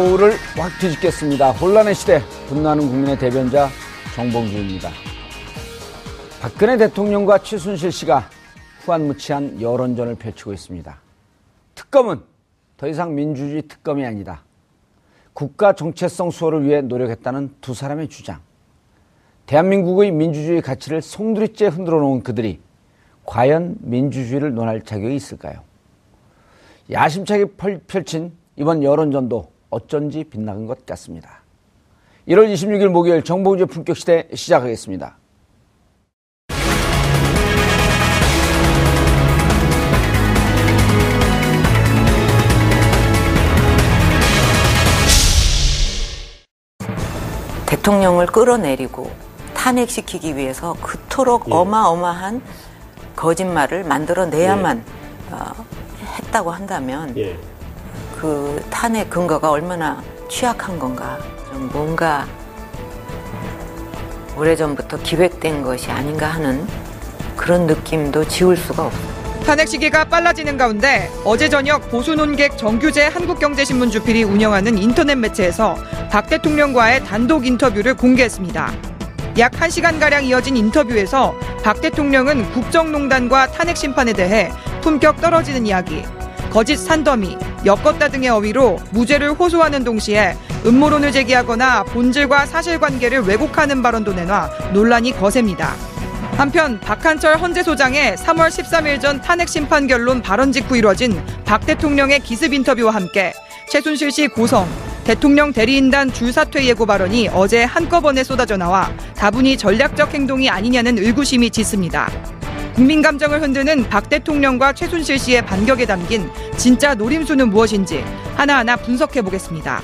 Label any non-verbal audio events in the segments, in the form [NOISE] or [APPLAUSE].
오후를 확 뒤집겠습니다. 혼란의 시대, 분나는 국민의 대변자 정봉주입니다. 박근혜 대통령과 최순실 씨가 후한무치한 여론전을 펼치고 있습니다. 특검은 더 이상 민주주의 특검이 아니다. 국가 정체성 수호를 위해 노력했다는 두 사람의 주장. 대한민국의 민주주의 가치를 송두리째 흔들어 놓은 그들이 과연 민주주의를 논할 자격이 있을까요? 야심차게 펼친 이번 여론전도 어쩐지 빗나간 것 같습니다. 1월 26일 목요일 정봉주의 품격시대 시작하겠습니다. 대통령을 끌어내리고 탄핵시키기 위해서 그토록 예. 어마어마한 거짓말을 만들어내야만 예. 어, 했다고 한다면 예. 그 탄핵 근거가 얼마나 취약한 건가. 좀 뭔가 오래전부터 기획된 것이 아닌가 하는 그런 느낌도 지울 수가 없어요. 탄핵 시기가 빨라지는 가운데 어제 저녁 보수 논객 정규재 한국경제신문 주필이 운영하는 인터넷 매체에서 박 대통령과의 단독 인터뷰를 공개했습니다. 약 1시간가량 이어진 인터뷰에서 박 대통령은 국정농단과 탄핵 심판에 대해 품격 떨어지는 이야기, 거짓 산더미, 엮었다 등의 어휘로 무죄를 호소하는 동시에 음모론을 제기하거나 본질과 사실관계를 왜곡하는 발언도 내놔 논란이 거셉니다. 한편 박한철 헌재 소장의 3월 13일 전 탄핵 심판 결론 발언 직후 이뤄진 박 대통령의 기습 인터뷰와 함께 최순실 씨 고성, 대통령 대리인단 줄사퇴 예고 발언이 어제 한꺼번에 쏟아져 나와 다분히 전략적 행동이 아니냐는 의구심이 짙습니다. 국민 감정을 흔드는 박 대통령과 최순실 씨의 반격에 담긴 진짜 노림수는 무엇인지 하나하나 분석해 보겠습니다.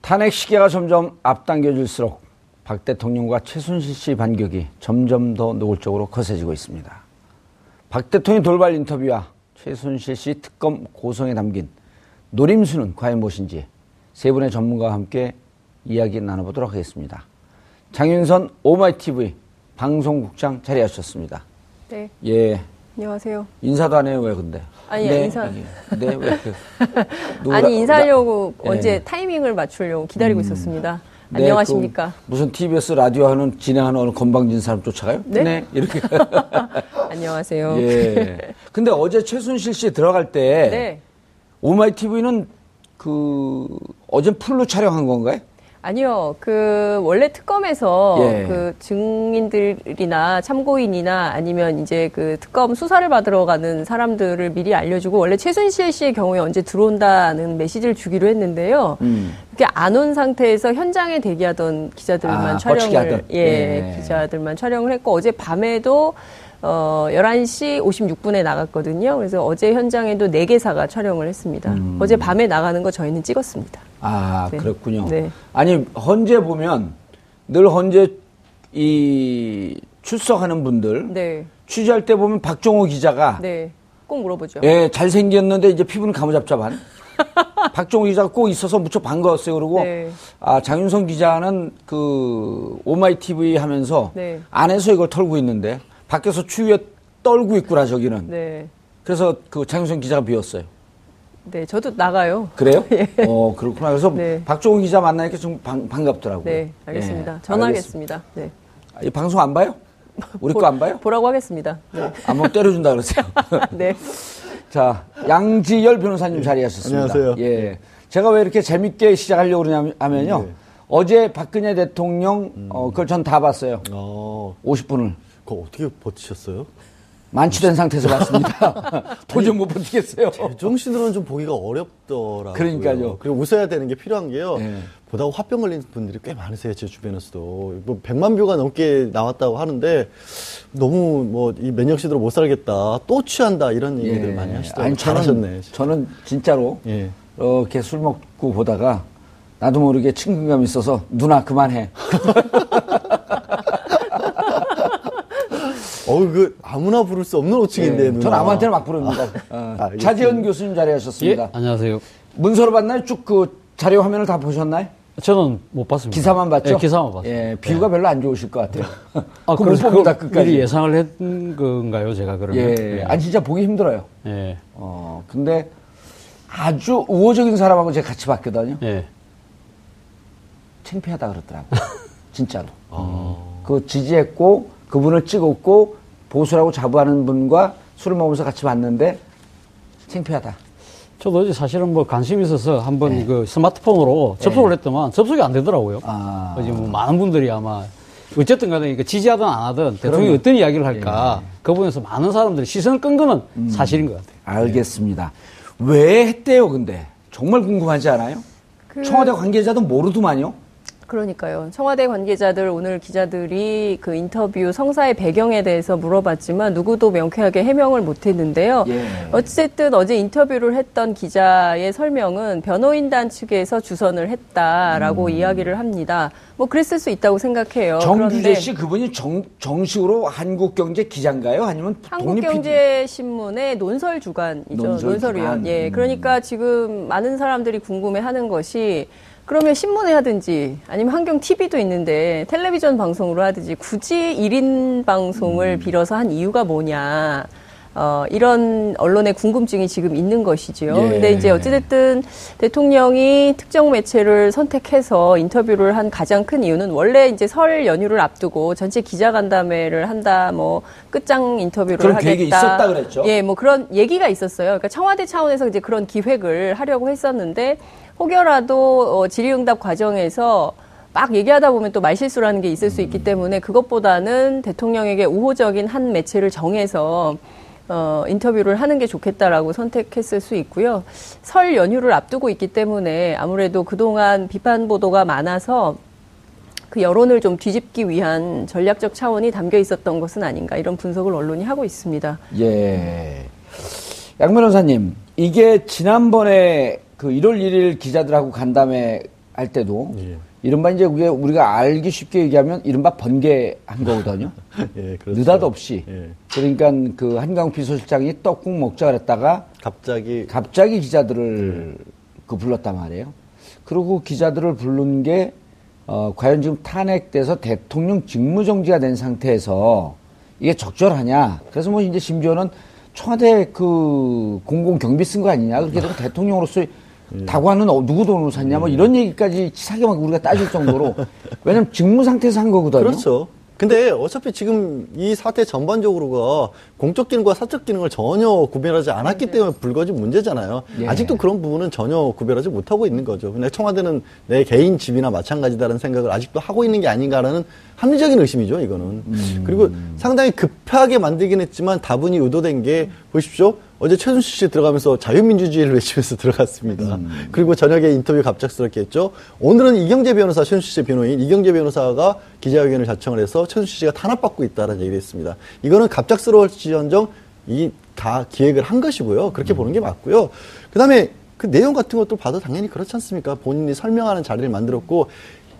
탄핵 시기가 점점 앞당겨질수록 박 대통령과 최순실 씨 반격이 점점 더 노골적으로 거세지고 있습니다. 박 대통령 돌발 인터뷰와 최순실 씨 특검 고성에 담긴 노림수는 과연 무엇인지 세 분의 전문가와 함께 이야기 나눠보도록 하겠습니다. 장윤선 오마이TV 방송국장 자리하셨습니다. 네. 예. 안녕하세요. 인사도 안 해요, 왜 근데? 아니, 네, 인사. 네, 왜? 누구라, [LAUGHS] 아니, 인사하려고 나, 언제 네. 타이밍을 맞추려고 기다리고 음. 있었습니다. 네, 안녕하십니까. 그 무슨 TBS 라디오 하는, 진행하는 어느 건방진 사람 쫓아가요? 네. 네 이렇게. [LAUGHS] 안녕하세요. 예. 근데 어제 최순실 씨 들어갈 때. 네. 오마이TV는 그, 어제 풀로 촬영한 건가요? 아니요. 그 원래 특검에서 예. 그 증인들이나 참고인이나 아니면 이제 그 특검 수사를 받으러 가는 사람들을 미리 알려주고 원래 최순실 씨의 경우에 언제 들어온다는 메시지를 주기로 했는데요. 음. 그게 안 온 상태에서 현장에 대기하던 기자들만 아, 촬영을 예, 예, 기자들만 촬영을 했고 어제 밤에도 어, 11시 56분에 나갔거든요. 그래서 어제 현장에도 4개사가 촬영을 했습니다. 음. 어제 밤에 나가는 거 저희는 찍었습니다. 아, 네. 그렇군요. 네. 아니, 헌재 보면 늘 헌재 이 출석하는 분들 네. 취재할 때 보면 박종호 기자가 네. 꼭 물어보죠. 예, 잘생겼는데 이제 피부는 가무잡잡한 [LAUGHS] 박종호 기자가 꼭 있어서 무척 반가웠어요. 그리고 네. 아, 장윤성 기자는 그 오마이 TV 하면서 네. 안에서 이걸 털고 있는데 밖에서 추위에 떨고 있구나 저기는. 네. 그래서 그 장윤성 기자가 비웠어요. 네, 저도 나가요. 그래요? [LAUGHS] 예. 어, 그렇구나. 그래서 네. 박종훈 기자 만나니까 좀 반, 반갑더라고요. 네, 알겠습니다. 예, 전화하겠습니다. 네. 아, 이 방송 안 봐요? 우리 거 안 봐요? [LAUGHS] 보라고 하겠습니다. 네. 한번 [LAUGHS] 때려준다 그러세요. 네. 자, 양지열 변호사님 자리하셨습니다. 안녕하세요. 예. 제가 왜 이렇게 재밌게 시작하려고 그러냐면요. 네. 어제 박근혜 대통령, 음. 어, 그걸 전 다 봤어요. 어. 50분을. 그거 어떻게 버티셨어요? 만취된 상태에서 봤습니다. [LAUGHS] 도저히 못 버티겠어요. 제정신으로는 좀 보기가 어렵더라고요. 그러니까요. 그리고 웃어야 되는 게 필요한 게요. 네. 보다가 화병 걸린 분들이 꽤 많으세요. 제 주변에서도. 뭐 100만 뷰가 넘게 나왔다고 하는데 너무 뭐 이 면역시대로 못 살겠다. 또 취한다. 이런 얘기들 많이 하시더라고요. 예. 아니, 저는, 잘하셨네. 저는 진짜로 예. 이렇게 술 먹고 보다가 나도 모르게 친근감이 있어서 누나 그만해. [LAUGHS] 어우, 그, 아무나 부를 수 없는 호칭인데, 예, 누나. 전 아무한테나 막 부릅니다. [LAUGHS] 어, 알겠습니다. 차지현 교수님 자리하셨습니다. 예, 안녕하세요. 문서로 봤나요? 쭉 그 자료 화면을 다 보셨나요? 저는 못 봤습니다. 기사만 봤죠? 예, 기사만 봤어요. 예, 비유가 별로 안 좋으실 것 같아요. [LAUGHS] 아, 그거 그래서 못 봅니다, 그 끝까지. 예상을 했던 건가요, 제가 그러면? 예, 아니 진짜 보기 힘들어요. 예. 어, 근데 아주 우호적인 사람하고 제가 같이 봤거든요. 예. 창피하다 그러더라고요. [LAUGHS] 진짜로. 그 지지했고 그분을 찍었고 보수라고 자부하는 분과 술을 먹으면서 같이 봤는데 창피하다. 저도 어제 사실은 뭐 관심 이 있어서 한번 네. 그 스마트폰으로 접속을 했더만 접속이 안 되더라고요. 아. 어제 뭐 많은 분들이 아마 어쨌든 간에 이거 지지하든 안 하든 대통령이. 어떤 이야기를 할까 그 부분에서 많은 사람들이 시선을 끈 거는 사실인 것 같아요. 알겠습니다. 왜 했대요, 근데? 정말 궁금하지 않아요? 그- 청와대 관계자도 모르더만요. 그러니까요. 청와대 관계자들 오늘 기자들이 그 인터뷰 성사의 배경에 대해서 물어봤지만 누구도 명쾌하게 해명을 못했는데요. 예. 어쨌든 어제 인터뷰를 했던 기자의 설명은 변호인단 측에서 주선을 했다라고 이야기를 합니다. 뭐 그랬을 수 있다고 생각해요. 정규재 씨 그분이 정, 정식으로 한국경제 기자인가요? 아니면? 한국경제신문의 논설 주간이죠. 논설 논설 위원. 주간. 예. 음. 그러니까 지금 많은 사람들이 궁금해하는 것이 그러면 신문에 하든지 아니면 한경 TV도 있는데 텔레비전 방송으로 하든지 굳이 1인 방송을 음. 빌어서 한 이유가 뭐냐. 어, 이런 언론의 궁금증이 지금 있는 것이지요. 예. 근데 이제 어찌됐든 대통령이 특정 매체를 선택해서 인터뷰를 한 가장 큰 이유는 원래 이제 설 연휴를 앞두고 전체 기자간담회를 한다, 뭐 끝장 인터뷰를 하겠다. 계획이 있었다 그랬죠? 예, 뭐 그런 얘기가 있었어요. 그러니까 청와대 차원에서 이제 그런 기획을 하려고 했었는데 혹여라도 어, 질의응답 과정에서 막 얘기하다 보면 또 말실수라는 게 있을 수 있기 때문에 그것보다는 대통령에게 우호적인 한 매체를 정해서 어, 인터뷰를 하는 게 좋겠다라고 선택했을 수 있고요. 설 연휴를 앞두고 있기 때문에 아무래도 그동안 비판 보도가 많아서 그 여론을 좀 뒤집기 위한 전략적 차원이 담겨 있었던 것은 아닌가 이런 분석을 언론이 하고 있습니다. 예. 양 변호사님, 이게 지난번에 그 1월 1일 기자들하고 간담회 할 때도 예. 이른바 이제 그게 우리가 알기 쉽게 얘기하면 이른바 번개한 거거든요. [LAUGHS] 예, 그렇죠. 느닷없이. 예. 그러니까 그 한강 비서실장이 떡국 먹자 그랬다가 갑자기 갑자기 기자들을 그 불렀단 말이에요. 그리고 기자들을 부른 게 어, 과연 지금 탄핵돼서 대통령 직무정지가 된 상태에서 이게 적절하냐. 그래서 뭐 이제 심지어는 청와대 그 공공경비 쓴 거 아니냐. 그렇게 되면 [LAUGHS] 대통령으로서 다과는 어, 누구 돈으로 샀냐. 뭐 이런 얘기까지 치사하게 막 우리가 따질 정도로. [LAUGHS] 왜냐면 직무 상태에서 한 거거든요. 그렇죠. 근데 어차피 지금 이 사태 전반적으로가 공적 기능과 사적 기능을 전혀 구별하지 않았기 때문에 불거진 문제잖아요. 예. 아직도 그런 부분은 전혀 구별하지 못하고 있는 거죠. 근데 청와대는 내 개인 집이나 마찬가지다라는 생각을 아직도 하고 있는 게 아닌가라는 합리적인 의심이죠, 이거는. 그리고 상당히 급하게 만들긴 했지만 다분히 의도된 게 보십시오. 어제 최순실 씨 들어가면서 자유민주주의를 외치면서 들어갔습니다. 그리고 저녁에 인터뷰 갑작스럽게 했죠. 오늘은 이경재 변호사, 최순실 씨 변호인 이경재 변호사가 기자회견을 자청을 해서 최순실 씨가 탄압받고 있다는 얘기를 했습니다. 이거는 갑작스러울지언정 이 다 기획을 한 것이고요. 그렇게 보는 게 맞고요. 그다음에 그 내용 같은 것도 봐도 당연히 그렇지 않습니까? 본인이 설명하는 자리를 만들었고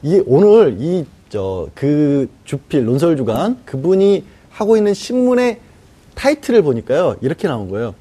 이 오늘 이 저 그 주필 논설 주간 그분이 하고 있는 신문의 타이틀을 보니까요. 이렇게 나온 거예요.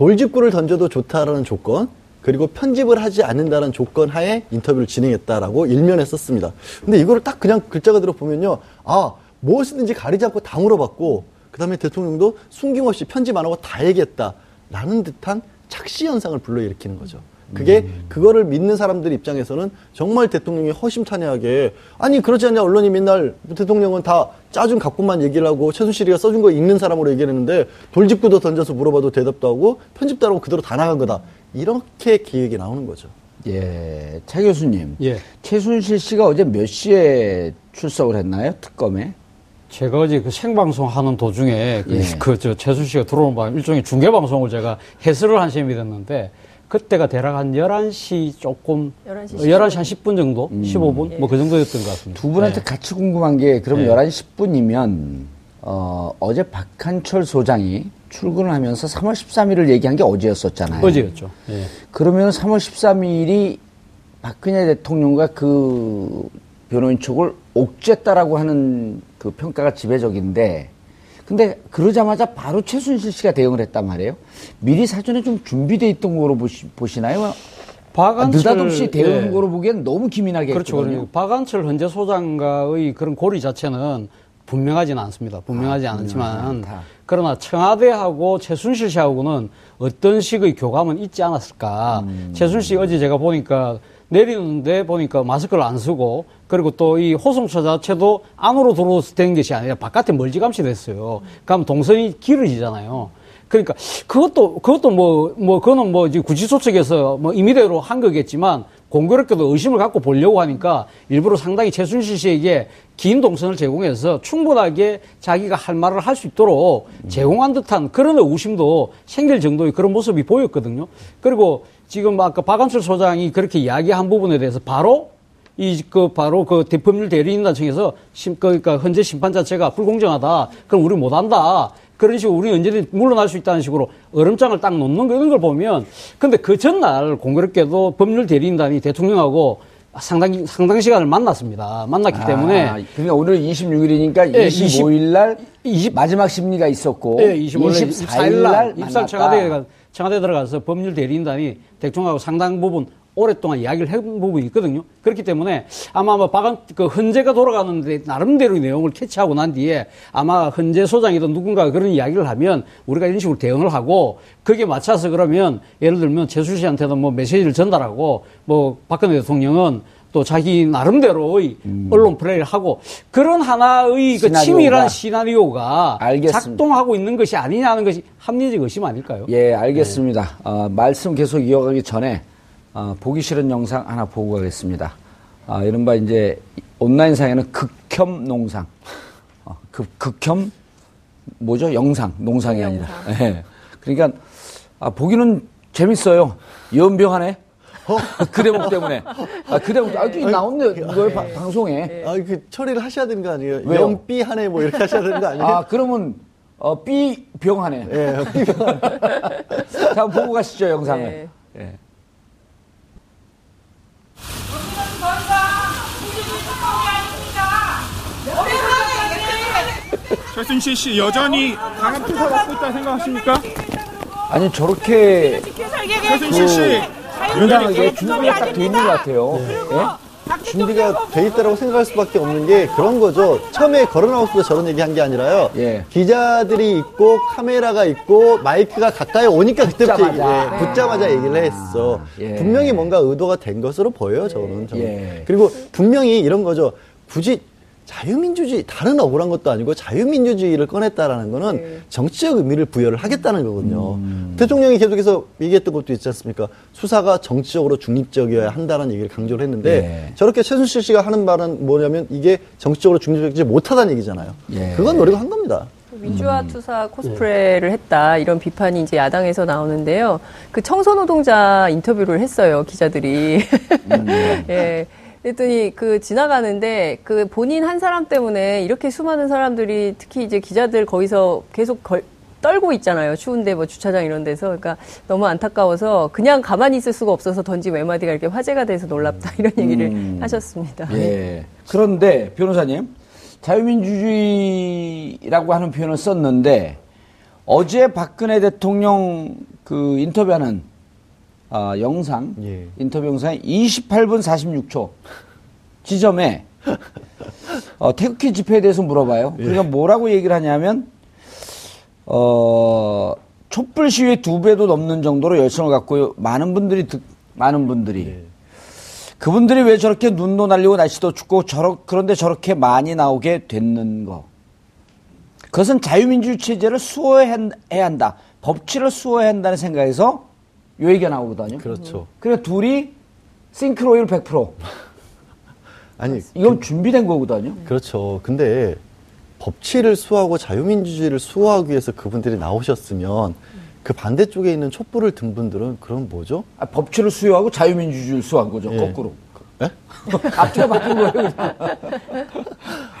돌직구를 던져도 좋다라는 조건, 그리고 편집을 하지 않는다는 조건 하에 인터뷰를 진행했다라고 일면에 썼습니다. 근데 이거를 딱 그냥 글자 그대로 보면요. 아, 무엇이든지 가리지 않고 다 물어봤고, 그 다음에 대통령도 숨김없이 편집 안 하고 다 얘기했다라는 듯한 착시 현상을 불러일으키는 거죠. 그게 그거를 믿는 사람들 입장에서는 정말 대통령이 허심탄회하게 아니 그러지 않냐 언론이 맨날 대통령은 다 짜준 갖고만 얘기를 하고 최순실이가 써준 거 읽는 사람으로 얘기를 했는데 돌직구도 던져서 물어봐도 대답도 하고 편집도 안 하고 그대로 다 나간 거다 이렇게 기획이 나오는 거죠. 예. 차 교수님. 예. 최순실 씨가 어제 몇 시에 출석을 했나요? 특검에? 제가 어제 그 생방송 하는 도중에 그, 예. 그저 최순 씨가 들어오는 바람 일종의 중계 방송을 제가 해설을 한 셈이 됐는데 그때가 대략 한 11시 조금 11시 11시 한 10분 정도? 15분? 뭐그 정도였던 것 같습니다. 두 분한테 네. 같이 궁금한 게 그럼 네. 11시 10분이면 어, 어제 박한철 소장이 출근을 하면서 3월 13일을 얘기한 게 어제였었잖아요. 어제였죠. 예. 그러면 3월 13일이 박근혜 대통령과 그 변호인 쪽을 옥죄했다라고 하는 그 평가가 지배적인데 근데 그러자마자 바로 최순실 씨가 대응을 했단 말이에요. 미리 사전에 좀 준비돼 있던 거로 보시, 보시나요? 아, 박안철 느닷없이 대응한 예. 거로 보기엔 너무 기민하게 그렇죠. 했거든요. 그러니까 박안철 헌재 소장과의 그런 고리 자체는 분명하지는 않습니다. 분명하지 아, 않지만 분명하지. 그러나 청와대하고 최순실 씨하고는 어떤 식의 교감은 있지 않았을까. 음. 최순실 씨 어제 제가 보니까 내리는데 보니까 마스크를 안 쓰고 그리고 또 이 호송차 자체도 안으로 들어서 된 것이 아니라 바깥에 멀찌감치 됐어요. 그럼 동선이 길어지잖아요. 그러니까 그것도 그것도 뭐뭐 그거는 뭐 구치소 측에서 뭐 임의대로 한 거겠지만 공교롭게도 의심을 갖고 보려고 하니까 일부러 상당히 최순실 씨에게 긴 동선을 제공해서 충분하게 자기가 할 말을 할 수 있도록 제공한 듯한 그런 의구심도 생길 정도의 그런 모습이 보였거든요. 그리고 지금 아까 박한철 소장이 그렇게 이야기한 부분에 대해서 바로 이 그 바로 그 대법률 대리인단청에서 심 그러니까 현재 심판 자체가 불공정하다. 그럼 우리 못 한다. 그런 식으로 우리 언제든 물러날 수 있다는 식으로 얼음장을 딱 놓는 거 이런 걸 보면 근데 그 전날 공교롭게도 법률 대리인단이 대통령하고 상당히 상당 시간을 만났습니다. 만났기 때문에 아, 그러니까 오늘 26일이니까 예, 25일 날 20 마지막 심리가 있었고 예, 25일 24일 날 입사 청와대에 가, 청와대 들어가서 법률 대리인단이 대통령하고 상당 부분 오랫동안 이야기를 해본 부분이 있거든요. 그렇기 때문에 아마 뭐 박안 그 헌재가 돌아가는데 나름대로의 내용을 캐치하고 난 뒤에 아마 헌재 소장이든 누군가가 그런 이야기를 하면 우리가 이런 식으로 대응을 하고 거기에 맞춰서 그러면 예를 들면 최수 씨한테도 뭐 메시지를 전달하고 뭐 박근혜 대통령은 또 자기 나름대로의 언론 플레이를 하고 그런 하나의 그 음. 시나리오가. 치밀한 시나리오가 알겠습니다. 작동하고 있는 것이 아니냐는 것이 합리적 의심 아닐까요? 예, 알겠습니다. 어, 말씀 계속 이어가기 전에 어, 보기 싫은 영상 하나 보고 가겠습니다. 아, 이른바 이제 온라인 상에는 극혐 농상. 어, 극, 극혐 뭐죠? 영상, 농상이 아니라. 예. 그러니까 아, 보기는 재밌어요. 연병하네. [LAUGHS] 그 대목 때문에. 아, 그 대목, 아, 이 나온네, 이거 방- 방송에. 아, 그 처리를 하셔야 되는 거 아니에요? 왜요? 연삐 한해 뭐 이렇게 하셔야 되는 거 아니에요? 아, 그러면, 어, B병하네. 예, [LAUGHS] 자, 한번 보고 가시죠, 영상을. 네. 예. 최순실 씨 여전히 강한 투사 받고 있다 생각하십니까? 아니, 저렇게 최순실 씨 당당하게 준비가 딱 돼 있는 것 같아요. 예? 준비가 돼 있다라고 생각할 수밖에 없는 게 그런 거죠. 처음에 걸어 나왔을 때 저런 얘기 한 게 아니라요. 예. 기자들이 있고 카메라가 있고 마이크가 가까이 오니까 그때부터 얘기, 붙자마자. 예, 붙자마자 얘기를 했어. 예. 분명히 뭔가 의도가 된 것으로 보여요, 저는. 저는. 예. 그리고 분명히 이런 거죠. 굳이 자유민주주의, 다른 억울한 것도 아니고 자유민주주의를 꺼냈다라는 거는 정치적 의미를 부여를 하겠다는 거거든요. 대통령이 계속해서 얘기했던 것도 있지 않습니까? 수사가 정치적으로 중립적이어야 한다는 얘기를 강조를 했는데 예. 저렇게 최순실 씨가 하는 말은 뭐냐면 이게 정치적으로 중립적이지 못하다는 얘기잖아요. 예. 그건 노리고 한 겁니다. 민주화 투사 코스프레를 했다 이런 비판이 이제 야당에서 나오는데요. 그 청소 노동자 인터뷰를 했어요 기자들이. [LAUGHS] 예. 그랬더니 그 지나가는데 그 본인 한 사람 때문에 이렇게 수많은 사람들이 특히 이제 기자들 거기서 계속 걸, 떨고 있잖아요. 추운데 뭐 주차장 이런 데서. 그러니까 너무 안타까워서 그냥 가만히 있을 수가 없어서 던진 외마디가 이렇게 화제가 돼서 놀랍다 이런 얘기를 하셨습니다. 예. 그런데 변호사님, 자유민주주의라고 하는 표현을 썼는데 어제 박근혜 대통령 그 인터뷰하는 아, 영상, 예. 인터뷰 영상에 28분 46초 지점에 어, 태극기 집회에 대해서 물어봐요. 그러니까 뭐라고 얘기를 하냐면 어, 촛불 시위의 두 배도 넘는 정도로 열성을 갖고 많은 분들이 듣- 많은 분들이 그분들이 왜 저렇게 눈도 날리고 날씨도 춥고 저러, 그런데 저렇게 많이 나오게 됐는 거. 그것은 자유민주 체제를 수호해야 한다. 법치를 수호해야 한다는 생각에서 요 얘기가 나오거든요. 그렇죠. 그래 둘이 싱크로율 100%. [LAUGHS] 아니, 이건 준비된 거거든요. 그렇죠. 근데 법치를 수호하고 자유민주주의를 수호하기 위해서 그분들이 나오셨으면 그 반대쪽에 있는 촛불을 든 분들은 그럼 뭐죠? 아, 법치를 수호하고 자유민주주의를 수호한 거죠. 예. 거꾸로. 예? [LAUGHS] 앞뒤가 바뀐 거예요.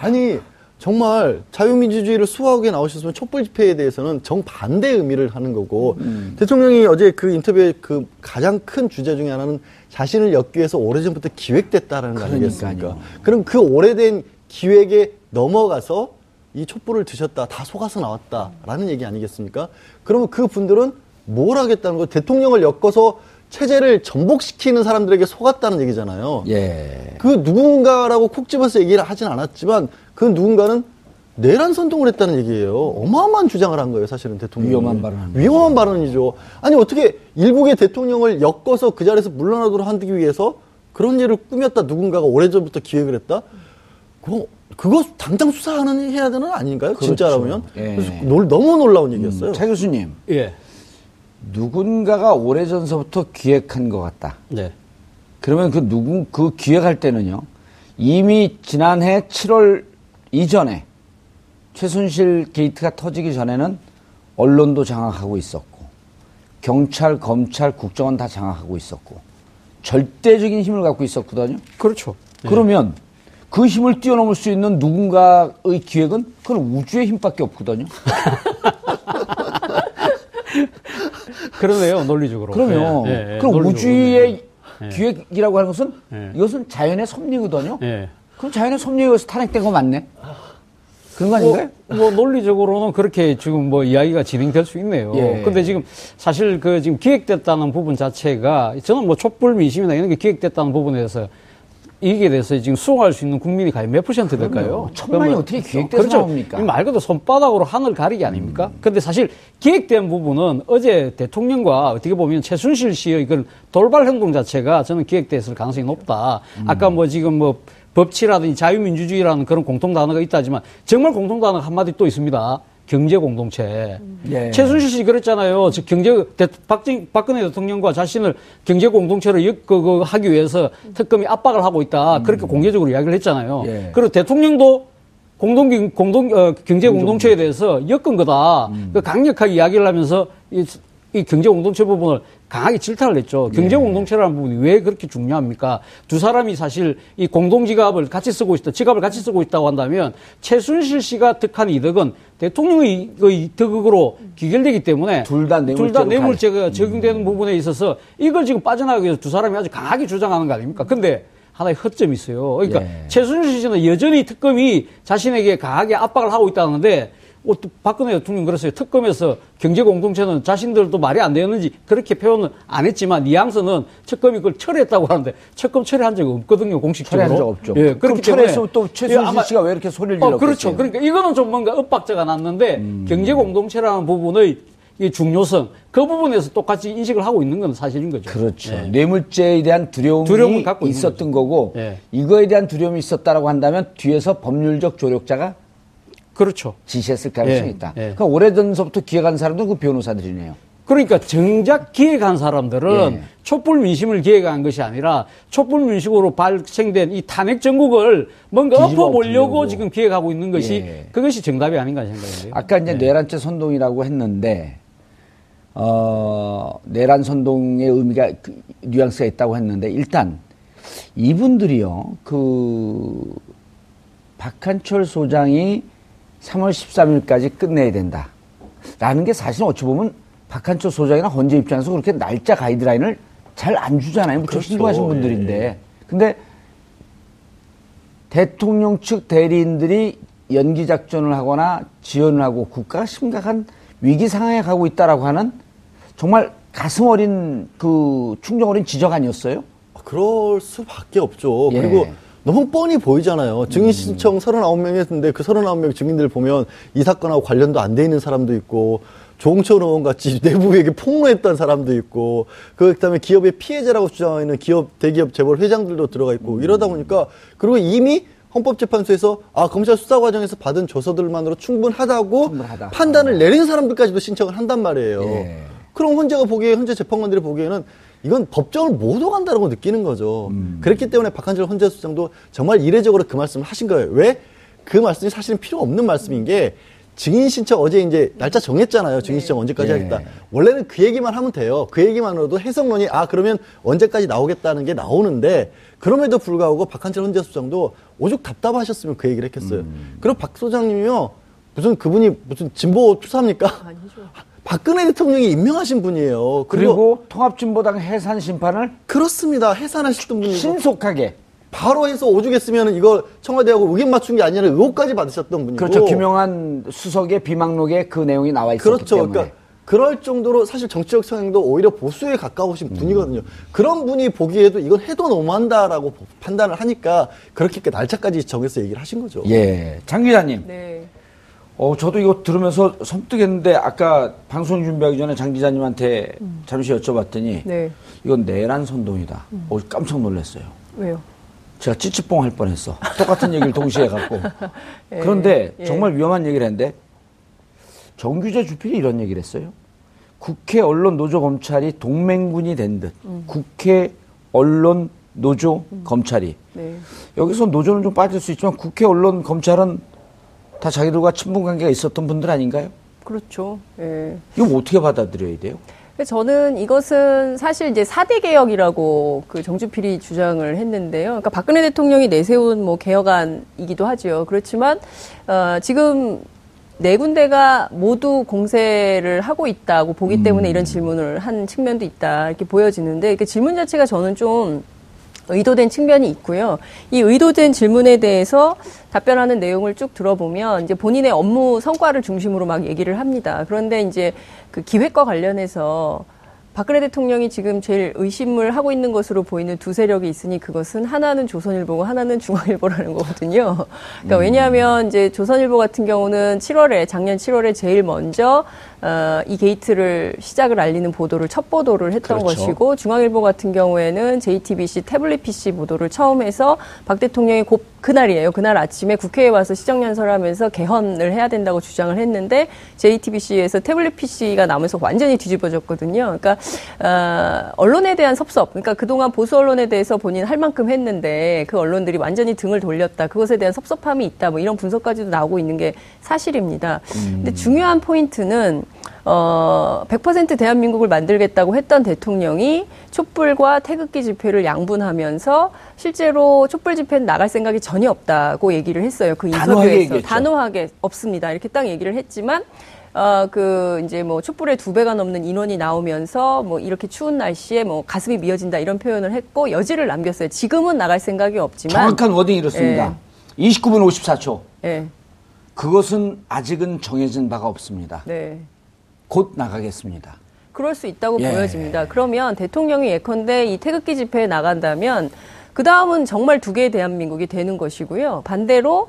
아니 정말 자유민주주의를 수호하게 나오셨으면 촛불 집회에 대해서는 정반대 의미를 하는 거고 음. 대통령이 어제 그 인터뷰의 그 가장 큰 주제 중에 하나는 자신을 엮기 위해서 오래전부터 기획됐다라는 거 아니겠습니까? 그럼 그 오래된 기획에 넘어가서 이 촛불을 드셨다 다 속아서 나왔다라는 얘기 아니겠습니까? 그러면 그 분들은 뭘 하겠다는 거 대통령을 엮어서 체제를 전복시키는 사람들에게 속았다는 얘기잖아요. 예. 그 누군가라고 콕 집어서 얘기를 하진 않았지만 그 누군가는 내란 선동을 했다는 얘기예요. 어마어마한 주장을 한 거예요, 사실은 대통령이. 위험한 발언. 위험한 발언이죠. 아니 어떻게 일국의 대통령을 엮어서 그 자리에서 물러나도록 하기 위해서 그런 일을 꾸몄다 누군가가 오래전부터 기획을 했다? 그거 그거 당장 수사하는 해야 되는 거 아닌가요? 그렇죠. 진짜라면? 예. 그래서 놀- 너무 놀라운 얘기였어요. 음, 차 교수님. 예. 누군가가 오래전서부터 기획한 것 같다. 네. 그러면 그 누군 그 기획할 때는요. 이미 지난해 7월 이전에 최순실 게이트가 터지기 전에는 언론도 장악하고 있었고 경찰, 검찰, 국정원 다 장악하고 있었고 절대적인 힘을 갖고 있었거든요. 그렇죠. 그러면 그 힘을 뛰어넘을 수 있는 누군가의 기획은 그건 우주의 힘밖에 없거든요. [LAUGHS] 그러네요, 논리적으로. 그러면 예, 예, 예, 그럼. 우주의 예. 기획이라고 하는 것은 예. 이것은 자연의 섭리거든요. 예. 그럼 자연의 섭리에 의해서 탄핵된 거 맞네? 그런 거 아닌가요? 뭐, 뭐 논리적으로는 그렇게 지금 뭐 이야기가 진행될 수 있네요. 예. 근데 지금 사실 그 지금 기획됐다는 부분 자체가 저는 뭐 촛불 민심이나 이런 게 기획됐다는 부분에 대해서 이게 대해서 지금 수용할 수 있는 국민이 과연 몇 퍼센트 될까요? 천만이 어떻게 기획돼서 그렇죠. 나옵니까? 음. 이말 그대로 손바닥으로 하늘 가리기 아닙니까? 근데 사실 기획된 부분은 어제 대통령과 어떻게 보면 최순실 씨의 이걸 돌발 행동 자체가 저는 기획됐을 가능성이 높다. 음. 아까 뭐 지금 뭐 법치라든지 자유민주주의라는 그런 공통 단어가 있다지만 정말 공통 단어가 한마디 또 있습니다. 경제 공동체. 예. 최순실 씨 그랬잖아요. 저 경제 대, 박정, 박근혜 대통령과 자신을 경제 공동체로 엮, 그, 그 하기 위해서 특검이 압박을 하고 있다. 그렇게 공개적으로 이야기를 했잖아요. 예. 그리고 대통령도 공동 공동 어, 경제 공동체에 대해서 엮은 거다. 그 강력하게 이야기를 하면서 이, 이 경제 공동체 부분을 강하게 질타를 했죠. 경제 공동체라는 부분이 왜 그렇게 중요합니까? 두 사람이 사실 이 공동 지갑을 같이 쓰고 있다, 지갑을 같이 쓰고 있다고 한다면 최순실 씨가 득한 이득은 대통령의 그 득으로 기결되기 때문에 둘다 둘다 뇌물죄가 적용되는 부분에 있어서 이걸 지금 빠져나가기 위해서 두 사람이 아주 강하게 주장하는 거 아닙니까? 근데 하나의 허점이 있어요. 그러니까 예. 최순실 씨는 여전히 특검이 자신에게 강하게 압박을 하고 있다는데 박근혜 대통령 그랬어요. 특검에서 경제 공동체는 자신들도 말이 안 되는지 그렇게 표현은 안 했지만 뉘앙스는 특검이 그걸 철회했다고 하는데 특검 철회한 적이 없거든요. 공식적으로. 철회한 적 없죠. 예, 그렇기 철회했으면 또 최순실 예, 아마- 씨가 왜 이렇게 소리를 어, 질렀겠어요? 그렇죠. 그러니까 이거는 좀 뭔가 엇박자가 났는데 음. 경제 공동체라는 부분의 이 중요성 그 부분에서 똑같이 인식을 하고 있는 건 사실인 거죠. 그렇죠. 예. 뇌물죄에 대한 두려움이 두려움을 갖고 있었던 거고 예. 이거에 대한 두려움이 있었다라고 한다면 뒤에서 법률적 조력자가 그렇죠. 지시했을 가능성이 예, 있다. 예. 그러니까 오래전서부터 기획한 사람도 그 변호사들이네요. 그러니까 정작 기획한 사람들은 예. 촛불 민심을 기획한 것이 아니라 촛불 민심으로 발생된 이 탄핵 전국을 뭔가 엎어보려고. 지금 기획하고 있는 것이 예. 그것이 정답이 아닌가 생각해요. 아까 이제 내란죄 선동이라고 했는데 어, 내란 선동의 의미가 그 뉘앙스가 있다고 했는데 일단 이분들이요 그 박한철 소장이 3월 13일까지 끝내야 된다 라는 게 사실 어찌 보면 박한철 소장이나 헌재 입장에서 그렇게 날짜 가이드라인을 잘 안 주잖아요. 무척 그렇죠. 훌륭하신 예, 분들인데 근데 대통령 측 대리인들이 연기 작전을 하거나 지원을 하고 국가가 심각한 위기 상황에 가고 있다라고 하는 정말 가슴 어린 그 충정 어린 지적 아니었어요? 그럴 수밖에 없죠. 예. 그리고 너무 뻔히 보이잖아요. 증인 신청 39명이 했는데 그 39명 증인들 보면 이 사건하고 관련도 안 돼 있는 사람도 있고 조홍천 의원 같이 [LAUGHS] 내부에게 폭로했던 사람도 있고 그다음에 기업의 피해자라고 주장하는 기업 대기업 재벌 회장들도 들어가 있고 이러다 보니까 그리고 이미 헌법재판소에서 아 검찰 수사 과정에서 받은 조서들만으로 충분하다고 충분하다. 판단을 내린 사람들까지도 신청을 한단 말이에요. 예. 그럼 헌재가 보기에 헌재 재판관들이 보기에는 이건 법정을 못 오간다라고 느끼는 거죠. 음. 그렇기 때문에 박한철 헌재 수장도 정말 이례적으로 그 말씀을 하신 거예요. 왜? 그 말씀이 사실은 필요 없는 말씀인 게 증인 신청 어제 이제 날짜 정했잖아요. 증인 신청 언제까지 예. 하겠다. 원래는 그 얘기만 하면 돼요. 그 얘기만으로도 해석론이 아 그러면 언제까지 나오겠다는 게 나오는데 그럼에도 불구하고 박한철 헌재 소장도 오죽 답답하셨으면 그 얘기를 했겠어요. 그리고 박 소장님이요 무슨 그분이 무슨 진보 투사입니까? 박근혜 대통령이 임명하신 분이에요. 그리고, 그리고 통합진보당 해산 심판을 그렇습니다. 해산하셨던 분이고 신속하게 바로 해서 오죽했으면 이걸 청와대하고 의견 맞춘 게 아니라 의혹까지 받으셨던 분이고 그렇죠. 김용한 수석의 비망록에 그 내용이 나와 있었기 그렇죠. 때문에 그러니까 그럴 정도로 사실 정치적 성향도 오히려 보수에 가까우신 음. 분이거든요. 그런 분이 보기에도 이건 해도 너무한다라고 판단을 하니까 그렇게 날짜까지 정해서 얘기를 하신 거죠. 예, 장 기자님. 네. 어, 저도 이거 들으면서 섬뜩했는데 아까 방송 준비하기 전에 장 기자님한테 잠시 여쭤봤더니 네. 이건 내란 선동이다. 어, 깜짝 놀랐어요. 왜요? 제가 찌찌뽕 할 뻔했어. 똑같은 얘기를 동시에 갖고. [LAUGHS] 예, 그런데 예. 정말 위험한 얘기를 했는데 정규재 주필이 이런 얘기를 했어요. 국회 언론 노조 검찰이 동맹군이 된 듯. 음. 국회 언론 노조 검찰이 네. 여기서 노조는 좀 빠질 수 있지만 국회 언론 검찰은 다 자기들과 친분 관계가 있었던 분들 아닌가요? 그렇죠. 예. 이거 뭐 어떻게 받아들여야 돼요? 저는 이것은 사실 이제 4대 개혁이라고 그 정주필이 주장을 했는데요. 그러니까 박근혜 대통령이 내세운 뭐 개혁안이기도 하죠. 그렇지만, 어, 지금 네 군데가 모두 공세를 하고 있다고 보기 때문에 이런 질문을 한 측면도 있다. 이렇게 보여지는데, 그 질문 자체가 저는 좀 의도된 측면이 있고요. 이 의도된 질문에 대해서 답변하는 내용을 쭉 들어보면 이제 본인의 업무 성과를 중심으로 막 얘기를 합니다. 그런데 이제 그 기획과 관련해서 박근혜 대통령이 지금 제일 의심을 하고 있는 것으로 보이는 두 세력이 있으니 그것은 하나는 조선일보고 하나는 중앙일보라는 거거든요. 그러니까 왜냐하면 이제 조선일보 같은 경우는 7월에 작년 7월에 제일 먼저 어, 이 게이트를 시작을 알리는 보도를 첫 보도를 했던 그렇죠. 것이고 중앙일보 같은 경우에는 JTBC 태블릿 PC 보도를 처음 해서 박 대통령이 곧 그날이에요. 그날 아침에 국회에 와서 시정연설하면서 개헌을 해야 된다고 주장을 했는데 JTBC에서 태블릿 PC가 나오면서 완전히 뒤집어졌거든요. 그러니까 어, 언론에 대한 섭섭. 그러니까 그동안 보수 언론에 대해서 본인 할 만큼 했는데 그 언론들이 완전히 등을 돌렸다. 그것에 대한 섭섭함이 있다. 뭐 이런 분석까지도 나오고 있는 게 사실입니다. 근데 중요한 포인트는 어, 100% 대한민국을 만들겠다고 했던 대통령이 촛불과 태극기 집회를 양분하면서 실제로 촛불 집회는 나갈 생각이 전혀 없다고 얘기를 했어요. 그 단호하게 인터뷰에서. 단호하게 없습니다. 이렇게 딱 얘기를 했지만 어, 그, 이제 뭐, 촛불의 두 배가 넘는 인원이 나오면서, 뭐, 이렇게 추운 날씨에 뭐, 가슴이 미어진다, 이런 표현을 했고, 여지를 남겼어요. 지금은 나갈 생각이 없지만. 정확한 워딩이 이렇습니다. 29분 54초. 예, 그것은 아직은 정해진 바가 없습니다. 네. 곧 나가겠습니다. 그럴 수 있다고 예. 보여집니다. 그러면 대통령이 예컨대 이 태극기 집회에 나간다면 그 다음은 정말 두 개의 대한민국이 되는 것이고요. 반대로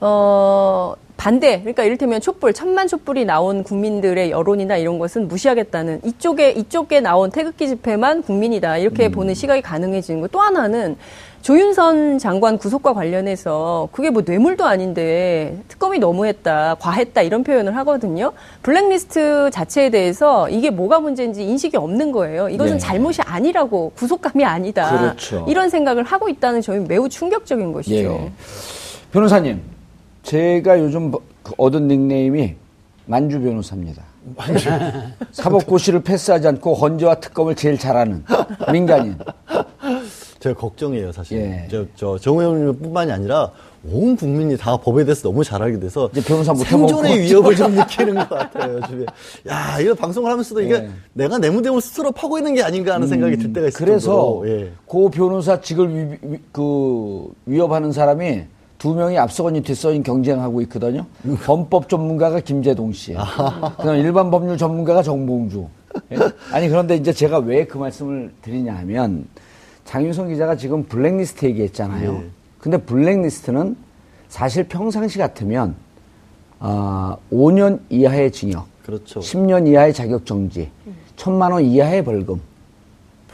어 반대 그러니까 이를테면 촛불 천만 촛불이 나온 국민들의 여론이나 이런 것은 무시하겠다는 이쪽에 이쪽에 나온 태극기 집회만 국민이다 이렇게 보는 시각이 가능해지는 거. 또 하나는 조윤선 장관 구속과 관련해서 그게 뭐 뇌물도 아닌데 특검이 너무했다, 과했다 이런 표현을 하거든요. 블랙리스트 자체에 대해서 이게 뭐가 문제인지 인식이 없는 거예요. 이것은 네. 잘못이 아니라고 구속감이 아니다. 그렇죠. 이런 생각을 하고 있다는 점이 매우 충격적인 것이죠. 예. 변호사님, 제가 요즘 버- 그 얻은 닉네임이 만주 변호사입니다. [LAUGHS] 사법고시를 패스하지 않고 헌재와 특검을 제일 잘하는 민간인. 제가 걱정이에요, 사실. 예. 저, 저, 정우 의원님뿐만이 아니라 온 국민이 다 법에 대해서 너무 잘 알게 돼서 이제 변호사 못 생존의. 위협을 좀 느끼는 것 같아요, 요즘에. 야, 이거 방송을 하면서도 이게 예. 내가 내 무대을 스스로 파고 있는 게 아닌가 하는 생각이 들 때가 있어요. 그래서 그 변호사 직을 위, 위- 그 위협하는 사람이 두 명이 앞서거니 뒤서거니 경쟁하고 있거든요. 범법 전문가가 김재동 씨, 그다음 일반 법률 전문가가 정봉주. 예? 아니 그런데 이제 제가 왜 그 말씀을 드리냐면 장윤성 기자가 지금 블랙리스트 얘기했잖아요. 예. 근데 블랙리스트는 사실 평상시 같으면 아 5년 이하의 징역, 그렇죠. 10년 이하의 자격 정지, 천만 원 이하의 벌금.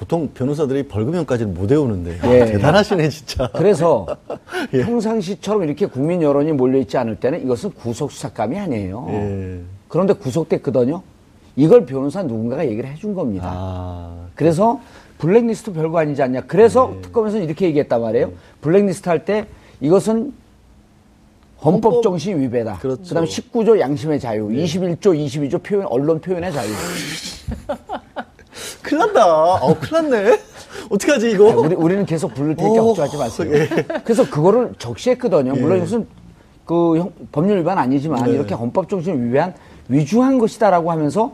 보통 변호사들이 벌금형까지는 못 외우는데. 아, 예. [LAUGHS] 대단하시네, 진짜. 그래서 [LAUGHS] 예. 평상시처럼 이렇게 국민 여론이 몰려있지 않을 때는 이것은 구속수사감이 아니에요. 예. 그런데 구속됐거든요. 이걸 변호사 누군가가 얘기를 해준 겁니다. 아, 그래서 블랙리스트 별거 아니지 않냐. 그래서 네. 특검에서는 이렇게 얘기했단 말이에요. 블랙리스트 할 때 이것은 헌법, 정신 위배다. 그렇죠. 그다음에 19조 양심의 자유, 네. 21조, 22조 표현 언론 표현의 자유. [LAUGHS] 큰일 난다. 어, 큰일 났네. [LAUGHS] 어떡하지, 이거? 아, 우리, 우리는 계속 부를 테니까 어, 걱정하지 마세요. 예. 그래서 그거를 적시했거든요. 물론 예. 이것은 그 법률 위반 아니지만 네. 이렇게 헌법 정신을 위배한 위중한 것이다라고 하면서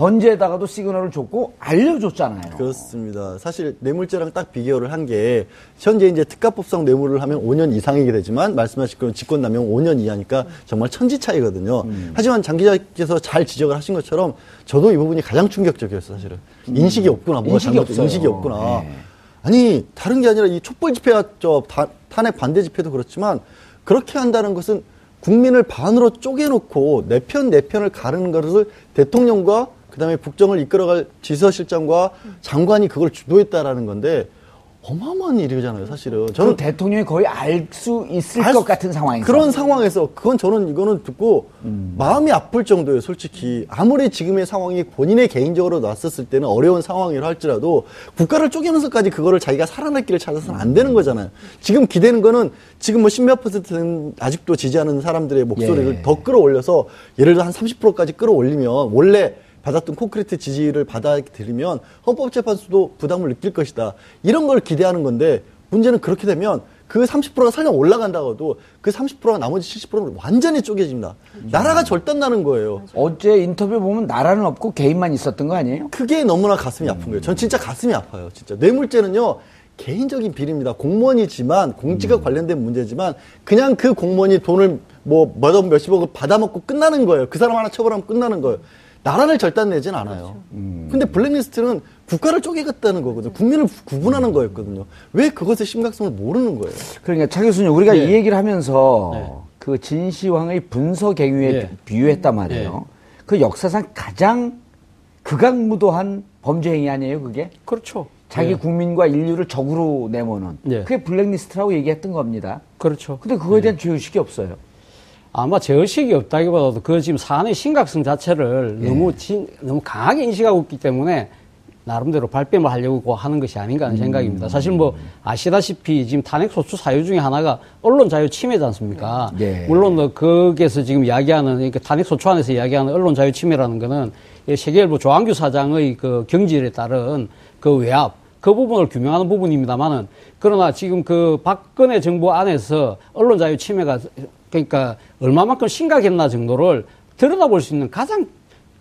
헌재에다가도 시그널을 줬고 알려줬잖아요. 그렇습니다. 사실 뇌물죄랑 딱 비교를 한 게 현재 이제 특가법상 뇌물을 하면 5년 이상이게 되지만 말씀하신 그런 직권남용 5년 이하니까 정말 천지 차이거든요. 음. 하지만 장 기자께서 잘 지적을 하신 것처럼 저도 이 부분이 가장 충격적이었어요. 사실은 음. 인식이 없구나. 뭐가 인식이 잘못 인식이 없구나. 네. 아니 다른 게 아니라 이 촛불 집회와 저 탄핵 반대 집회도 그렇지만 그렇게 한다는 것은 국민을 반으로 쪼개놓고 내 편, 내 편을 가르는 것을 대통령과 그다음에 국정을 이끌어갈 지서실장과 장관이 그걸 주도했다라는 건데 어마어마한 일이잖아요, 사실은. 저는 대통령이 거의 알 수 있을 것 같은 상황에서 그런 상황에서 그건 저는 이거는 듣고 음. 마음이 아플 정도예요, 솔직히. 아무리 지금의 상황이 본인의 개인적으로 놨었을 때는 어려운 상황이라 할지라도 국가를 쪼개면서까지 그거를 자기가 살아날 길을 찾아서는 안 되는 거잖아요. 지금 기대는 거는 지금 뭐 십몇 퍼센트는 아직도 지지하는 사람들의 목소리를 예. 더 끌어올려서 예를 들어 한 30%까지 끌어올리면 원래 받았던 콘크리트 지지를 받아들이면 헌법재판소도 부담을 느낄 것이다. 이런 걸 기대하는 건데 문제는 그렇게 되면 그 30%가 설령 올라간다고도 그 30%가 나머지 70%는 완전히 쪼개집니다. 나라가 절단나는 거예요. 어제 인터뷰 보면 나라는 없고 개인만 있었던 거 아니에요? 그게 너무나 가슴이 아픈 거예요. 전 진짜 가슴이 아파요. 진짜 뇌물죄는요. 개인적인 비리입니다. 공무원이지만 공직과 음. 관련된 문제지만 그냥 그 공무원이 돈을 뭐 몇억 몇십억을 받아먹고 끝나는 거예요. 그 사람 하나 처벌하면 끝나는 거예요. 나라를 절단내진 않아요. 그렇죠. 음. 근데 블랙리스트는 국가를 쪼개겠다는 거거든요. 국민을 구분하는 거였거든요. 왜 그것의 심각성을 모르는 거예요? 그러니까 차 교수님 우리가 네. 이 얘기를 하면서 네. 그 진시황의 분서갱유에 네. 비유했단 말이에요. 네. 그 역사상 가장 극악무도한 범죄 행위 아니에요, 그게? 그렇죠. 자기 네. 국민과 인류를 적으로 내모는. 네. 그게 블랙리스트라고 얘기했던 겁니다. 그렇죠. 근데 그거에 대한 죄의식이 없어요. 아마 제의식이 없다기보다도 그 지금 사안의 심각성 자체를 예. 너무 진, 너무 강하게 인식하고 있기 때문에 나름대로 발뺌을 하려고 하는 것이 아닌가 하는 음. 생각입니다. 사실 뭐 아시다시피 지금 탄핵 소추 사유 중에 하나가 언론 자유 침해지 않습니까? 예. 물론 뭐 거기에서 지금 이야기하는 그러니까 탄핵 소추 안에서 이야기하는 언론 자유 침해라는 거는 세계일보 조항규 사장의 그 경질에 따른 그 외압 그 부분을 규명하는 부분입니다만은 그러나 지금 그 박근혜 정부 안에서 언론 자유 침해가 그러니까 얼마만큼 심각했나 정도를 들여다볼 수 있는 가장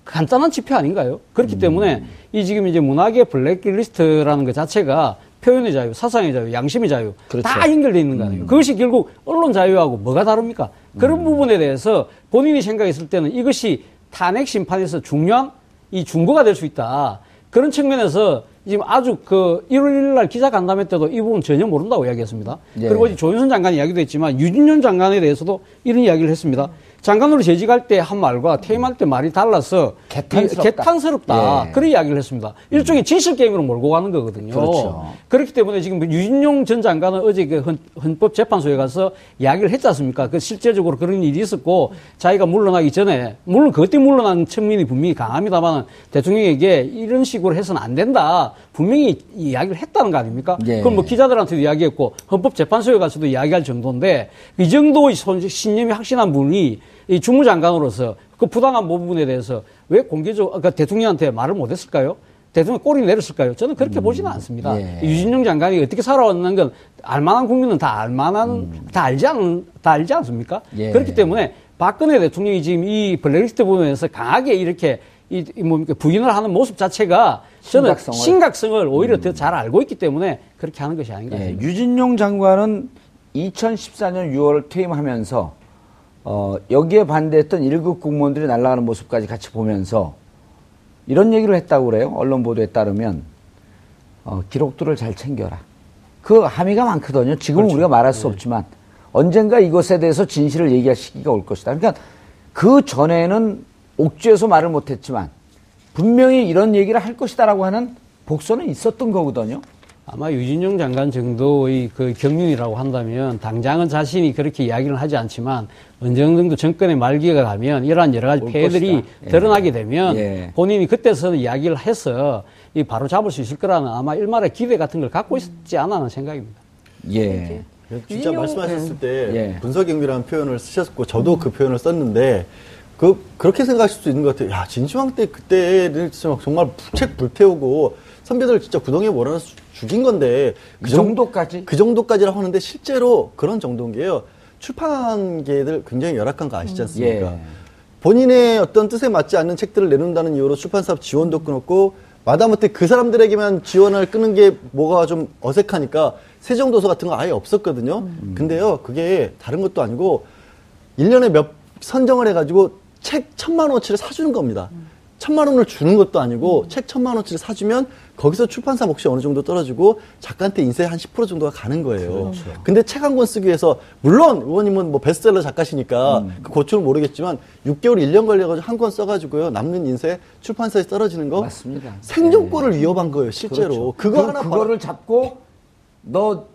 간단한 지표 아닌가요? 그렇기 음. 때문에 이 지금 이제 문학의 블랙리스트라는 것 자체가 표현의 자유, 사상의 자유, 양심의 자유 그렇죠. 다 연결되어 있는 거 아니에요. 음. 그것이 결국 언론 자유하고 뭐가 다릅니까? 그런 음. 부분에 대해서 본인이 생각했을 때는 이것이 탄핵 심판에서 중요한 이 중거가 될 수 있다. 그런 측면에서 지금 아주 그 1월 1일 날 기자 간담회 때도 이 부분 전혀 모른다고 이야기했습니다. 예. 그리고 조윤선 장관 이야기도 했지만 유진년 장관에 대해서도 이런 이야기를 했습니다. 장관으로 재직할 때 한 말과 퇴임할 때 말이 달라서 개탄스럽다. 개탄스럽다. 예. 그런 이야기를 했습니다. 일종의 진실 게임으로 몰고 가는 거거든요. 그렇죠. 그렇기 때문에 지금 유진용 전 장관은 어제 그 헌, 법재판소에 가서 이야기를 했지 않습니까? 그 실제적으로 그런 일이 있었고 자기가 물러나기 전에 물론 때문에 물러난 측면이 분명히 강합니다만 대통령에게 이런 식으로 해서는 안 된다. 분명히 이야기를 했다는 거 아닙니까? 예. 그럼 뭐 기자들한테도 이야기했고 헌법재판소에 가서도 이야기할 정도인데 이 정도의 신념이 확신한 분이 이 주무장관으로서 그 부당한 부분에 대해서 왜 공개적으로 그러니까 대통령한테 말을 못했을까요? 대통령 꼬리 내렸을까요? 저는 그렇게 음. 보지는 않습니다. 예. 유진영 장관이 어떻게 살아왔는 건 알만한 국민은 다 알만한 음. 다 알지 않, 다 알지 않습니까? 예. 그렇기 때문에 박근혜 대통령이 지금 이 블랙리스트 부분에서 강하게 이렇게 이, 이 뭡니까 부인을 하는 모습 자체가 저는 심각성을, 심각성을 오히려 음. 더잘 알고 있기 때문에 그렇게 하는 것이 아닌가. 예. 유진용 장관은 2014년 6월 퇴임하면서 어, 여기에 반대했던 1급 공무원들이 날아가는 모습까지 같이 보면서 이런 얘기를 했다고 그래요. 언론 보도에 따르면 어, 기록들을 잘 챙겨라. 그 함의가 많거든요. 지금은 그렇죠. 우리가 말할 수 네. 없지만 언젠가 이것에 대해서 진실을 얘기할 시기가 올 것이다. 그러니까 그 전에는 옥죄어서 말을 못했지만 분명히 이런 얘기를 할 것이다라고 하는 복선은 있었던 거거든요. 아마 유진용 장관 정도의 그 경륜이라고 한다면 당장은 자신이 그렇게 이야기를 하지 않지만 어느 정도 정권의 말기가 가면 이러한 여러 가지 폐해들이 예. 드러나게 되면 예. 본인이 그때서 이야기를 해서 이 바로 잡을 수 있을 거라는 아마 일말의 기대 같은 걸 갖고 있지 않아 하는 생각입니다. 예. 진짜 말씀하셨을 때 예. 분석경비라는 표현을 쓰셨고 저도 그 표현을 썼는데 그 그렇게 생각하실 수 있는 것 같아요. 야 진시황 때 그때는 정말 책 불태우고 선배들 진짜 구덩이에 몰아넣어 죽인 건데 그 정도까지 그 정도까지라고 하는데 실제로 그런 정도인 게요. 출판계들 굉장히 열악한 거 아시지 않습니까? 예. 본인의 어떤 뜻에 맞지 않는 책들을 내놓는다는 이유로 출판사업 지원도 끊었고 마다못해 그 사람들에게만 지원을 끊는 게 뭐가 좀 어색하니까 세종도서 같은 거 아예 없었거든요. 음. 근데요, 그게 다른 것도 아니고 1년에 몇 선정을 해가지고 책 천만 원어치를 사주는 겁니다. 음. 천만 원을 주는 것도 아니고 음. 책 천만 원어치를 사주면 거기서 출판사 몫이 어느 정도 떨어지고 작가한테 인세 한 10% 정도가 가는 거예요. 그렇죠. 근데 책 한 권 쓰기 위해서 물론 의원님은 뭐 베스트셀러 작가시니까 음. 그 고충은 모르겠지만 6개월 1년 걸려가지고 한 권 써가지고요 남는 인세 출판사에 떨어지는 거 맞습니다. 생존권을 네. 위협한 거예요 실제로. 그렇죠. 그거 하나 그거를 바로... 잡고 너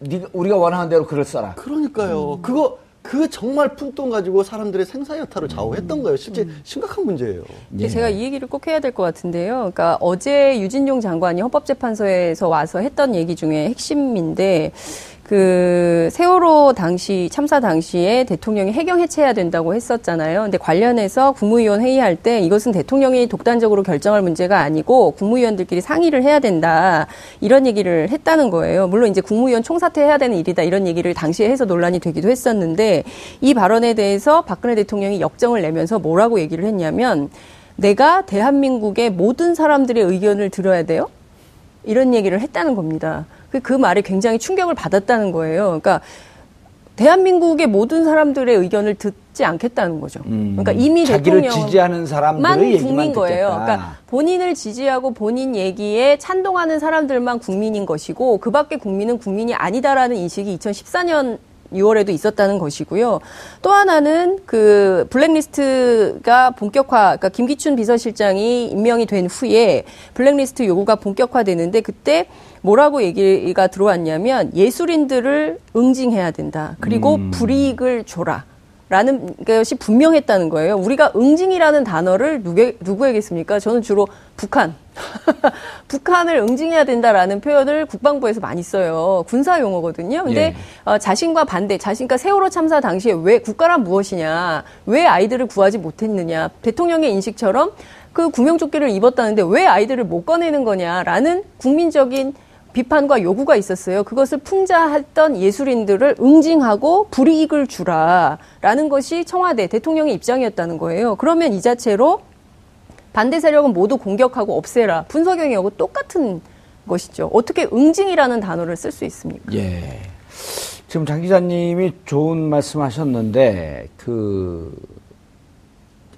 네가 우리가 원하는 대로 글을 써라. 그러니까요. 음. 그거 그 정말 푼돈 가지고 사람들의 생사 여타를 좌우했던 거예요. 실제 음. 심각한 문제예요. 예. 제가 이 얘기를 꼭 해야 될 것 같은데요. 그러니까 어제 유진용 장관이 헌법재판소에서 와서 했던 얘기 중에 핵심인데 그 세월호 당시 참사 당시에 대통령이 해경 해체해야 된다고 했었잖아요. 근데 관련해서 국무위원 회의할 때 이것은 대통령이 독단적으로 결정할 문제가 아니고 국무위원들끼리 상의를 해야 된다. 이런 얘기를 했다는 거예요. 물론 이제 국무위원 총사퇴해야 되는 일이다. 이런 얘기를 당시에 해서 논란이 되기도 했었는데 이 발언에 대해서 박근혜 대통령이 역정을 내면서 뭐라고 얘기를 했냐면 내가 대한민국의 모든 사람들의 의견을 들어야 돼요. 이런 얘기를 했다는 겁니다. 그, 그 말에 굉장히 충격을 받았다는 거예요. 그러니까 대한민국의 모든 사람들의 의견을 듣지 않겠다는 거죠. 음, 그러니까 이미 자기를 지지하는 사람들의 국민 거예요. 듣겠다. 그러니까 본인을 지지하고 본인 얘기에 찬동하는 사람들만 국민인 것이고 그밖에 국민은 국민이 아니다라는 인식이 2014년 6월에도 있었다는 것이고요. 또 하나는 그 블랙리스트가 본격화, 그러니까 김기춘 비서실장이 임명이 된 후에 블랙리스트 요구가 본격화되는데 그때 뭐라고 얘기가 들어왔냐면 예술인들을 응징해야 된다. 그리고 음. 불이익을 줘라. 라는 것이 분명했다는 거예요. 우리가 응징이라는 단어를 누구, 누구에게 씁니까? 저는 주로 북한. [LAUGHS] 북한을 응징해야 된다라는 표현을 국방부에서 많이 써요. 군사 용어거든요. 근데 예. 어, 자신과 반대, 자신과 세월호 참사 당시에 왜 국가란 무엇이냐, 왜 아이들을 구하지 못했느냐, 대통령의 인식처럼 그 구명조끼를 입었다는데 왜 아이들을 못 꺼내는 거냐라는 국민적인 비판과 요구가 있었어요. 그것을 풍자했던 예술인들을 응징하고 불이익을 주라라는 것이 청와대 대통령의 입장이었다는 거예요. 그러면 이 자체로 반대 세력은 모두 공격하고 없애라. 분석형이하고 똑같은 것이죠. 어떻게 응징이라는 단어를 쓸 수 있습니까? 예. 지금 장 기자님이 좋은 말씀 하셨는데, 그,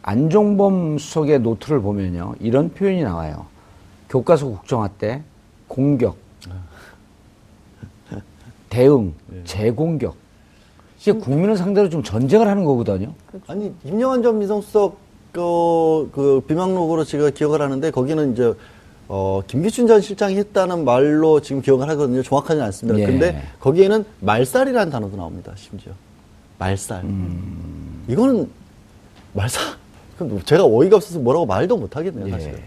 안종범 수석의 노트를 보면요. 이런 표현이 나와요. 교과서 국정화 때 공격, 대응, 네. 재공격. 이게 국민을 상대로 좀 전쟁을 하는 거거든요. 그렇죠. 아니 임영환 전 민정수석 그, 그 비망록으로 제가 기억을 하는데 거기는 이제 어, 김기춘 전 실장이 했다는 말로 지금 기억을 하거든요. 정확하지는 않습니다. 예. 근데 거기에는 말살이라는 단어도 나옵니다. 심지어 말살. 음. 이거는 말살. 제가 어이가 없어서 뭐라고 말도 못 하겠네요. 사실. 예.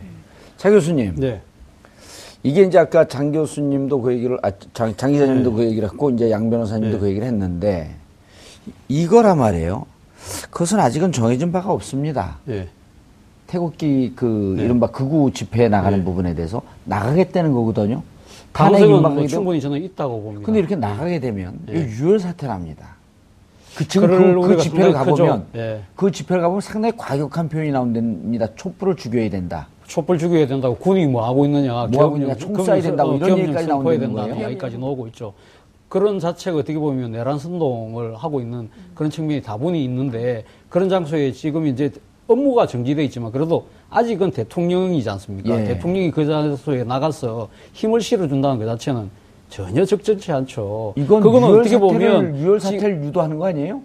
차 교수님. 네. 이게 이제 아까 장 교수님도 그 얘기를, 아, 장, 장 기자님도 네. 그 얘기를 했고, 이제 양 변호사님도 네. 그 얘기를 했는데, 이거라 말이에요. 그것은 아직은 정해진 바가 없습니다. 네. 태극기 그 네. 이른바 극우 집회에 나가는 네. 부분에 대해서 나가겠다는 거거든요. 가능성은 뭐 충분히 저는 있다고 봅니다. 근데 이렇게 나가게 되면 네. 유혈 사태랍니다. 그 지금 그, 그 집회를 가보면 네. 그 집회를 가보면 상당히 과격한 표현이 나온답니다. 촛불을 죽여야 된다. 촛불 죽여야 된다고 군이 뭐 하고 있느냐, 뭐 하고 있느냐, 총 쏴야 된다고 이런 얘기까지 나온다는 거예요. 이야기까지 나오고 있죠. 그런 자체가 어떻게 보면 내란 선동을 하고 있는 그런 측면이 다분히 있는데 그런 장소에 지금 이제 업무가 정지돼 있지만 그래도 아직은 대통령이지 않습니까? 예. 대통령이 그 장소에 나가서 힘을 실어준다는 그 자체는 전혀 적절치 않죠. 이건 그거는 어떻게 보면 유혈 사태를 유도하는 거 아니에요?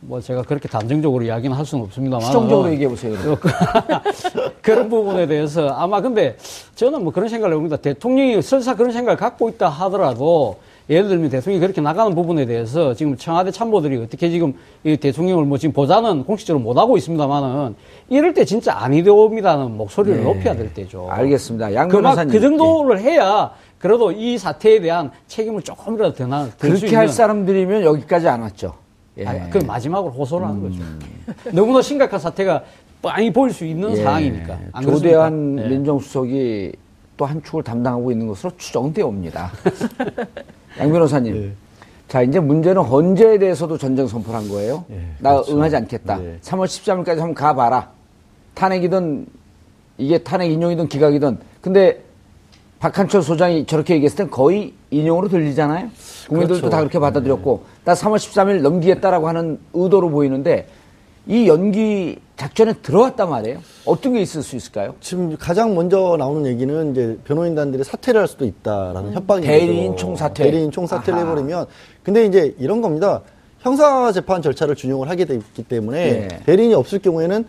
뭐 제가 그렇게 단정적으로 이야기는 할 수는 없습니다만 추정적으로 얘기해 보세요. [LAUGHS] 그런 부분에 대해서 아마 근데 저는 뭐 그런 생각을 해봅니다. 대통령이 설사 그런 생각을 갖고 있다 하더라도 예를 들면 대통령이 그렇게 나가는 부분에 대해서 지금 청와대 참모들이 어떻게 지금 이 대통령을 뭐 지금 보자는 공식적으로 못 하고 있습니다만은 이럴 때 진짜 아니되옵니다는 목소리를 네. 높여야 될 때죠. 알겠습니다. 양 그만 변호사님. 그 정도를 해야 그래도 이 사태에 대한 책임을 조금이라도 더 나. 들수 그렇게 할 사람들이면 여기까지 안 왔죠. 예. 음. 아니, 그 마지막으로 호소를 하는 거죠. [LAUGHS] 너무나 심각한 사태가 뻔히 보일 수 있는 예. 상황이니까. 안 조대한 그렇습니까? 예. 민정수석이 또 한 축을 담당하고 있는 것으로 추정되어 옵니다. [LAUGHS] 양 변호사님. 예. 자, 이제 문제는 헌재에 대해서도 전쟁 선포를 한 거예요. 예, 나 그렇죠. 응하지 않겠다. 예. 3월 13일까지 한번 가봐라. 탄핵이든 이게 탄핵 인용이든 기각이든. 근데 박한철 소장이 저렇게 얘기했을 땐 거의 인용으로 들리잖아요. 국민들도 그렇죠. 다 그렇게 받아들였고, 나 3월 13일 넘기겠다라고 하는 의도로 보이는데, 이 연기 작전에 들어왔단 말이에요. 어떤 게 있을 수 있을까요? 지금 가장 먼저 나오는 얘기는 이제 변호인단들이 사퇴를 할 수도 있다라는 협박이 대리인 총사퇴. 대리인 총사퇴를 아하. 해버리면 근데 이제 이런 겁니다. 형사 재판 절차를 준용을 하게 되기 때문에 예. 대리인이 없을 경우에는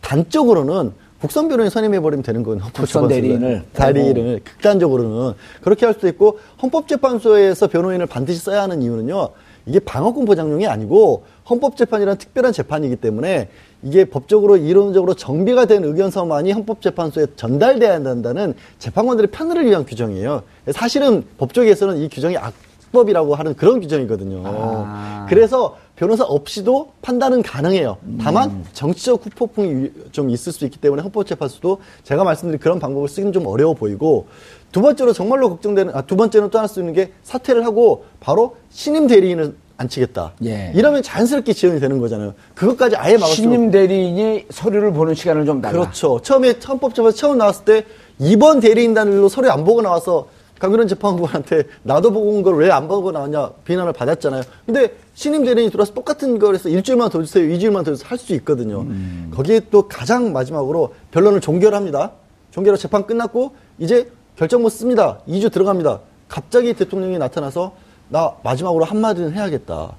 단적으로는 국선 변호인 선임해버리면 되는 건 국선 대리인을. 대리인을 극단적으로는 그렇게 할 수도 있고 헌법재판소에서 변호인을 반드시 써야 하는 이유는요. 이게 방어권 보장용이 아니고 헌법재판이라는 특별한 재판이기 때문에 이게 법적으로 이론적으로 정비가 된 의견서만이 헌법재판소에 전달돼야 한다는 재판관들의 편의를 위한 규정이에요. 사실은 법조계에서는 이 규정이 악법이라고 하는 그런 규정이거든요. 아. 그래서 변호사 없이도 판단은 가능해요. 다만 정치적 후폭풍이 유- 좀 있을 수 있기 때문에 헌법재판소도 제가 말씀드린 그런 방법을 쓰기는 좀 어려워 보이고 두 번째로 정말로 걱정되는 아, 두 번째는 또 하나 수 있는 게 사퇴를 하고 바로 신임 대리인을 안치겠다. 예. 이러면 자연스럽게 지연이 되는 거잖아요. 그것까지 아예 막을 수 신임 대리인이 서류를 보는 시간을 좀 달라. 그렇죠. 처음에 헌법재판소 처음 나왔을 때 이번 대리인단으로 서류 안 보고 나와서 강균원 재판관한테 나도 보고 온 걸 왜 안 보고 나왔냐 비난을 받았잖아요. 근데 신임 대리인이 들어와서 똑같은 걸 해서 일주일만 더 주세요, 이주일만 더 주세요 할 수 있거든요. 음. 거기에 또 가장 마지막으로 변론을 종결합니다. 종결로 재판 끝났고 이제 결정 못 씁니다. 2주 들어갑니다. 갑자기 대통령이 나타나서 나 마지막으로 한마디는 해야겠다.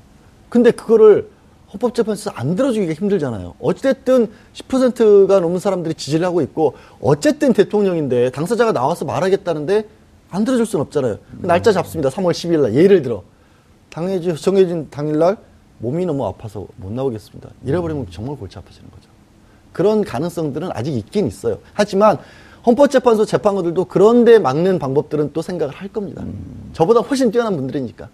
근데 그거를 헌법재판소에서 안 들어주기가 힘들잖아요. 어쨌든 10%가 넘는 사람들이 지지를 하고 있고 어쨌든 대통령인데 당사자가 나와서 말하겠다는데 안 들어줄 수는 없잖아요. 날짜 잡습니다. 3월 10일 날 예를 들어 당해진 정해진 당일날 몸이 너무 아파서 못 나오겠습니다. 이래버리면 정말 골치 아파지는 거죠. 그런 가능성들은 아직 있긴 있어요. 하지만 헌법재판소 재판관들도 그런데 막는 방법들은 또 생각을 할 겁니다. 저보다 훨씬 뛰어난 분들이니까.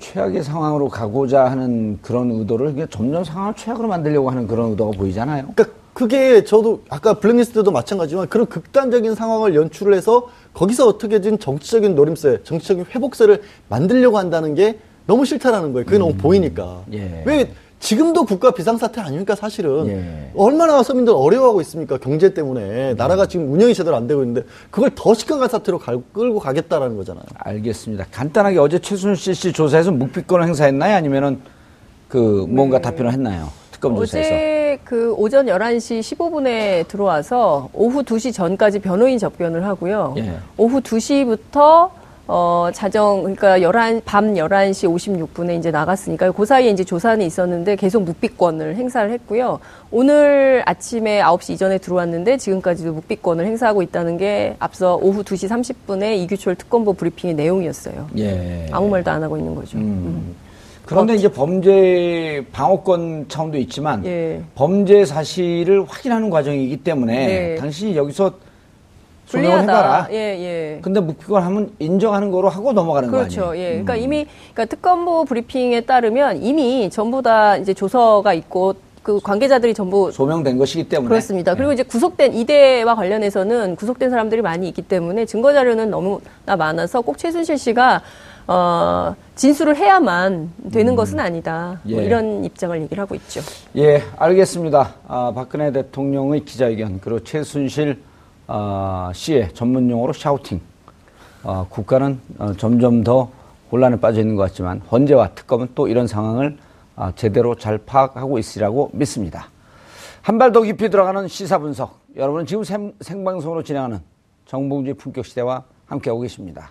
최악의 상황으로 가고자 하는 그런 의도를 그냥 점점 상황을 최악으로 만들려고 하는 그런 의도가 보이잖아요. 그러니까 그게 저도 아까 블랙리스트도 마찬가지지만 그런 극단적인 상황을 연출을 해서 거기서 어떻게든 정치적인 노림세, 정치적인 회복세를 만들려고 한다는 게 너무 싫다라는 거예요. 그게 너무 보이니까. 예. 왜 지금도 국가 비상사태 아닙니까 사실은 예. 얼마나 서민들 어려워하고 있습니까 경제 때문에 나라가 지금 운영이 제대로 안 되고 있는데 그걸 더 심각한 사태로 갈- 끌고 가겠다라는 거잖아요. 알겠습니다. 간단하게 어제 최순실 씨 조사에서 묵비권을 행사했나요? 아니면은 그 뭔가 답변을 했나요? 특검 조사에서. 어제 그 오전 11시 15분에 들어와서 오후 2시 전까지 변호인 접견을 하고요. 예. 오후 2시부터 어, 자정, 그러니까 11, 밤 11시 56분에 이제 나갔으니까 그 사이에 이제 조사는 있었는데 계속 묵비권을 행사를 했고요. 오늘 아침에 9시 이전에 들어왔는데 지금까지도 묵비권을 행사하고 있다는 게 앞서 오후 2시 30분에 이규철 특검보 브리핑의 내용이었어요. 예. 아무 말도 안 하고 있는 거죠. 음. 그런데 이제 범죄 방어권 차원도 있지만 예. 범죄 사실을 확인하는 과정이기 때문에 네. 당신이 여기서 소명을. 해봐라. 예, 예. 근데 묵비권 하면 인정하는 거로 하고 넘어가는 거 그렇죠. 아니에요? 예. 음. 그러니까 이미 그러니까 특검보 브리핑에 따르면 이미 전부 다 이제 조서가 있고 그 관계자들이 전부 소명된 것이기 때문에 그렇습니다. 그리고 이제 구속된 이대와 관련해서는 구속된 사람들이 많이 있기 때문에 증거 자료는 너무나 많아서 꼭 최순실 씨가 어, 진술을 해야만 되는 것은 아니다. 뭐 예. 이런 입장을 얘기를 하고 있죠. 예, 알겠습니다. 아, 박근혜 대통령의 기자회견 그리고 최순실 아, 씨의 전문 용어로 샤우팅. 어, 국가는 어, 점점 더 혼란에 빠져 있는 것 같지만 헌재와 특검은 또 이런 상황을 아, 제대로 잘 파악하고 있으리라고 믿습니다. 한 발 더 깊이 들어가는 시사 분석. 여러분은 지금 생, 생방송으로 진행하는 정봉주의 품격 시대와 함께하고 계십니다.